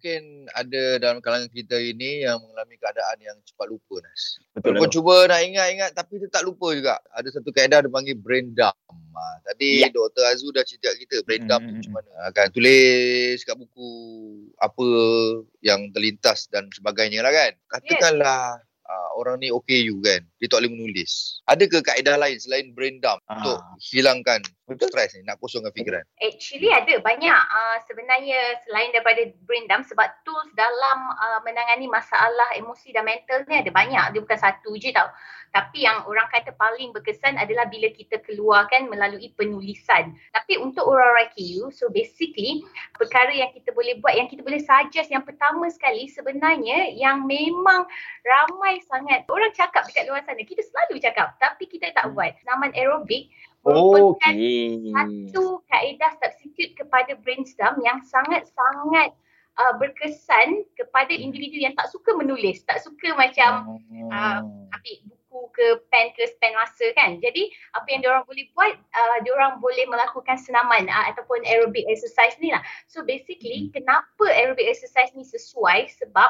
mungkin ada dalam kalangan kita ini yang mengalami keadaan yang cepat lupa Nas. Betul Kau lah. cuba nak ingat-ingat tapi dia tak lupa juga. Ada satu kaedah dia panggil brain dump. Ha, tadi Ya. Dr. Azu dah cerita kita brain dump tu Hmm. macam mana. Ha, kan tulis kat buku apa yang terlintas dan sebagainya lah kan. Katakanlah uh, orang ni OKU kan. Dia tak boleh menulis. Ada ke kaedah lain selain brain dump Ah. untuk hilangkan Betul. stres ni, nak kosongkan fikiran? Actually ada banyak uh, sebenarnya selain daripada brain dump sebab tools dalam uh, menangani masalah emosi dan mental ni ada banyak. Dia bukan satu je tau. Tapi yang orang kata paling berkesan adalah bila kita keluarkan melalui penulisan. Tapi untuk orang-orang KU, so basically perkara yang kita boleh buat, yang kita boleh suggest yang pertama sekali sebenarnya yang memang ramai sangat orang cakap dekat luar sana. Kita selalu cakap tapi kita tak buat. Senaman aerobik merupakan Okey. satu kaedah substitute kepada brainstorm yang sangat-sangat uh, berkesan kepada individu yang tak suka menulis, tak suka macam uh, ambil buku ke pen ke pen masa kan. Jadi apa yang diorang boleh buat, uh, diorang boleh melakukan senaman uh, ataupun aerobic exercise ni lah. So basically kenapa aerobic exercise ni sesuai sebab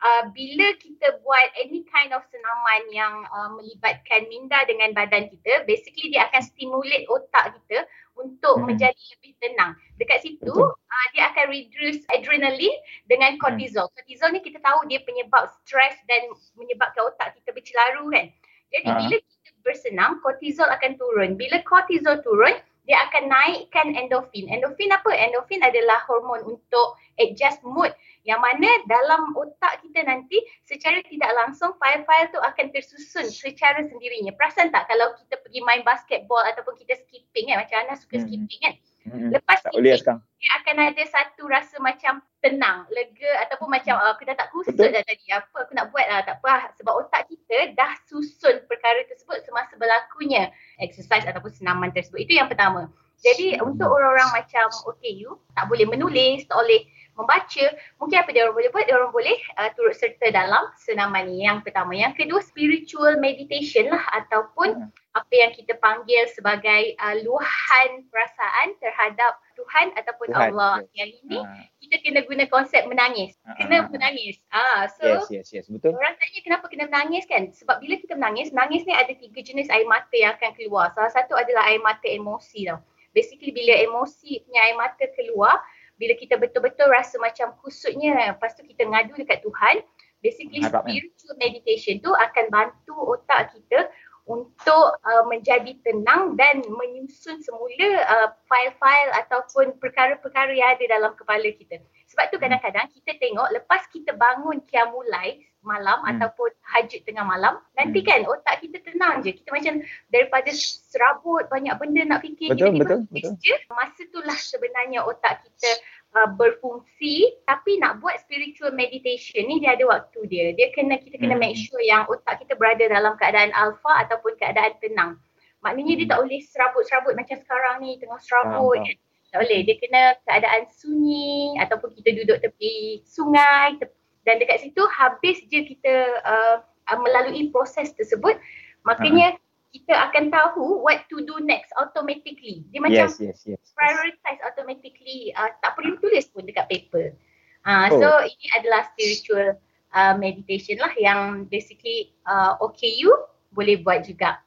Uh, bila kita buat any kind of senaman yang uh, melibatkan minda dengan badan kita, basically dia akan stimulate otak kita untuk Hmm. menjadi lebih tenang. Dekat situ uh, dia akan reduce adrenaline dengan cortisol. Cortisol ni kita tahu dia penyebab stres dan menyebabkan otak kita bercelaru kan. Jadi Ah. bila kita bersenam, cortisol akan turun. Bila cortisol turun, dia akan naikkan endorfin. Endorfin apa? Endorfin adalah hormon untuk adjust mood yang mana dalam otak kita nanti secara tidak langsung file-file tu akan tersusun secara sendirinya. Perasan tak kalau kita pergi main basketball ataupun kita skipping kan macam Ana suka Hmm. skipping kan. Lepas Tak boleh lah sekarang. dia akan ada satu rasa macam tenang, lega ataupun macam uh, aku dah tak kusut Betul. dah tadi. Apa aku nak buat lah, tak apa. Sebab otak kita dah susun perkara tersebut semasa berlakunya exercise ataupun senaman tersebut. Itu yang pertama. Jadi Hmm. untuk orang-orang macam okay you tak boleh menulis, tak boleh membaca, mungkin apa dia orang boleh buat? Dia orang boleh uh, turut serta dalam senaman ni. Yang pertama. Yang kedua spiritual meditation lah ataupun Hmm. apa yang kita panggil sebagai uh, luahan perasaan terhadap Tuhan ataupun Tuhan, Allah. yes. Yang ini Ah, kita kena guna konsep menangis. Ah, Kena menangis. Ah, so Yes, yes, yes. Betul. orang tanya kenapa kena menangis kan? Sebab bila kita menangis, menangis ni ada tiga jenis air mata yang akan keluar. Salah satu adalah air mata emosi tau. Basically bila emosi punya air mata keluar, bila kita betul-betul rasa macam kusutnya, lepas tu kita ngadu dekat Tuhan, basically Harap, spiritual meditation tu akan bantu otak kita untuk uh, menjadi tenang dan menyusun semula uh, file-file ataupun perkara-perkara yang ada dalam kepala kita. Sebab tu Hmm. kadang-kadang kita tengok lepas kita bangun kiamulai malam Hmm. ataupun hajud tengah malam, nanti Hmm. kan otak kita tenang je. Kita macam daripada serabut banyak benda nak fikir, Betul, tiba-tiba betul, betul. je. Masa itulah sebenarnya otak kita uh, berfungsi tapi nak buat spiritual meditation ni dia ada waktu dia. Dia kena kita kena Hmm. make sure yang otak kita berada dalam keadaan alpha ataupun keadaan tenang. Maknanya dia Hmm. tak boleh serabut-serabut macam sekarang ni tengah serabut faham. kan. Tak boleh. Dia kena keadaan sunyi ataupun kita duduk tepi sungai tep- dan dekat situ habis je kita uh, uh, melalui proses tersebut makanya kita akan tahu what to do next automatically. Dia macam Yes, yes, yes. prioritize automatically uh, tak perlu tulis pun dekat paper. Uh, Oh. So ini adalah spiritual uh, meditation lah yang basically uh, OKU boleh buat juga.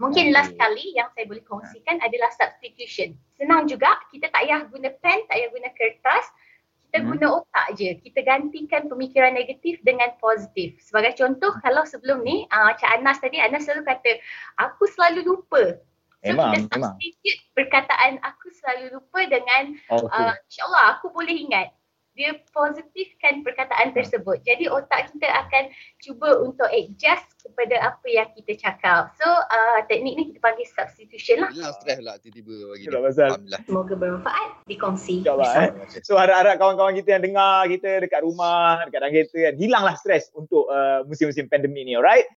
Mungkin Okay. last kali yang saya boleh kongsikan adalah substitution. Senang juga, kita tak payah guna pen, tak payah guna kertas. Kita Hmm. guna otak je. Kita gantikan pemikiran negatif dengan positif. Sebagai contoh, kalau sebelum ni, uh, Cik Anas tadi, Anas selalu kata, aku selalu lupa. So Memang, kita memang. substitute perkataan aku selalu lupa dengan Oh, okay. uh, insyaAllah aku boleh ingat. Dia positifkan perkataan tersebut. Jadi otak kita akan cuba untuk adjust kepada apa yang kita cakap. So uh, teknik ni kita panggil substitution lah. Hilang stres pula tiba-tiba bagi dia. Alhamdulillah. Semoga bermanfaat. Dikongsi. InsyaAllah eh. So harap-harap kawan-kawan kita yang dengar kita dekat rumah, dekat dalam kereta kan, hilanglah stres untuk uh, musim-musim pandemik ni, alright?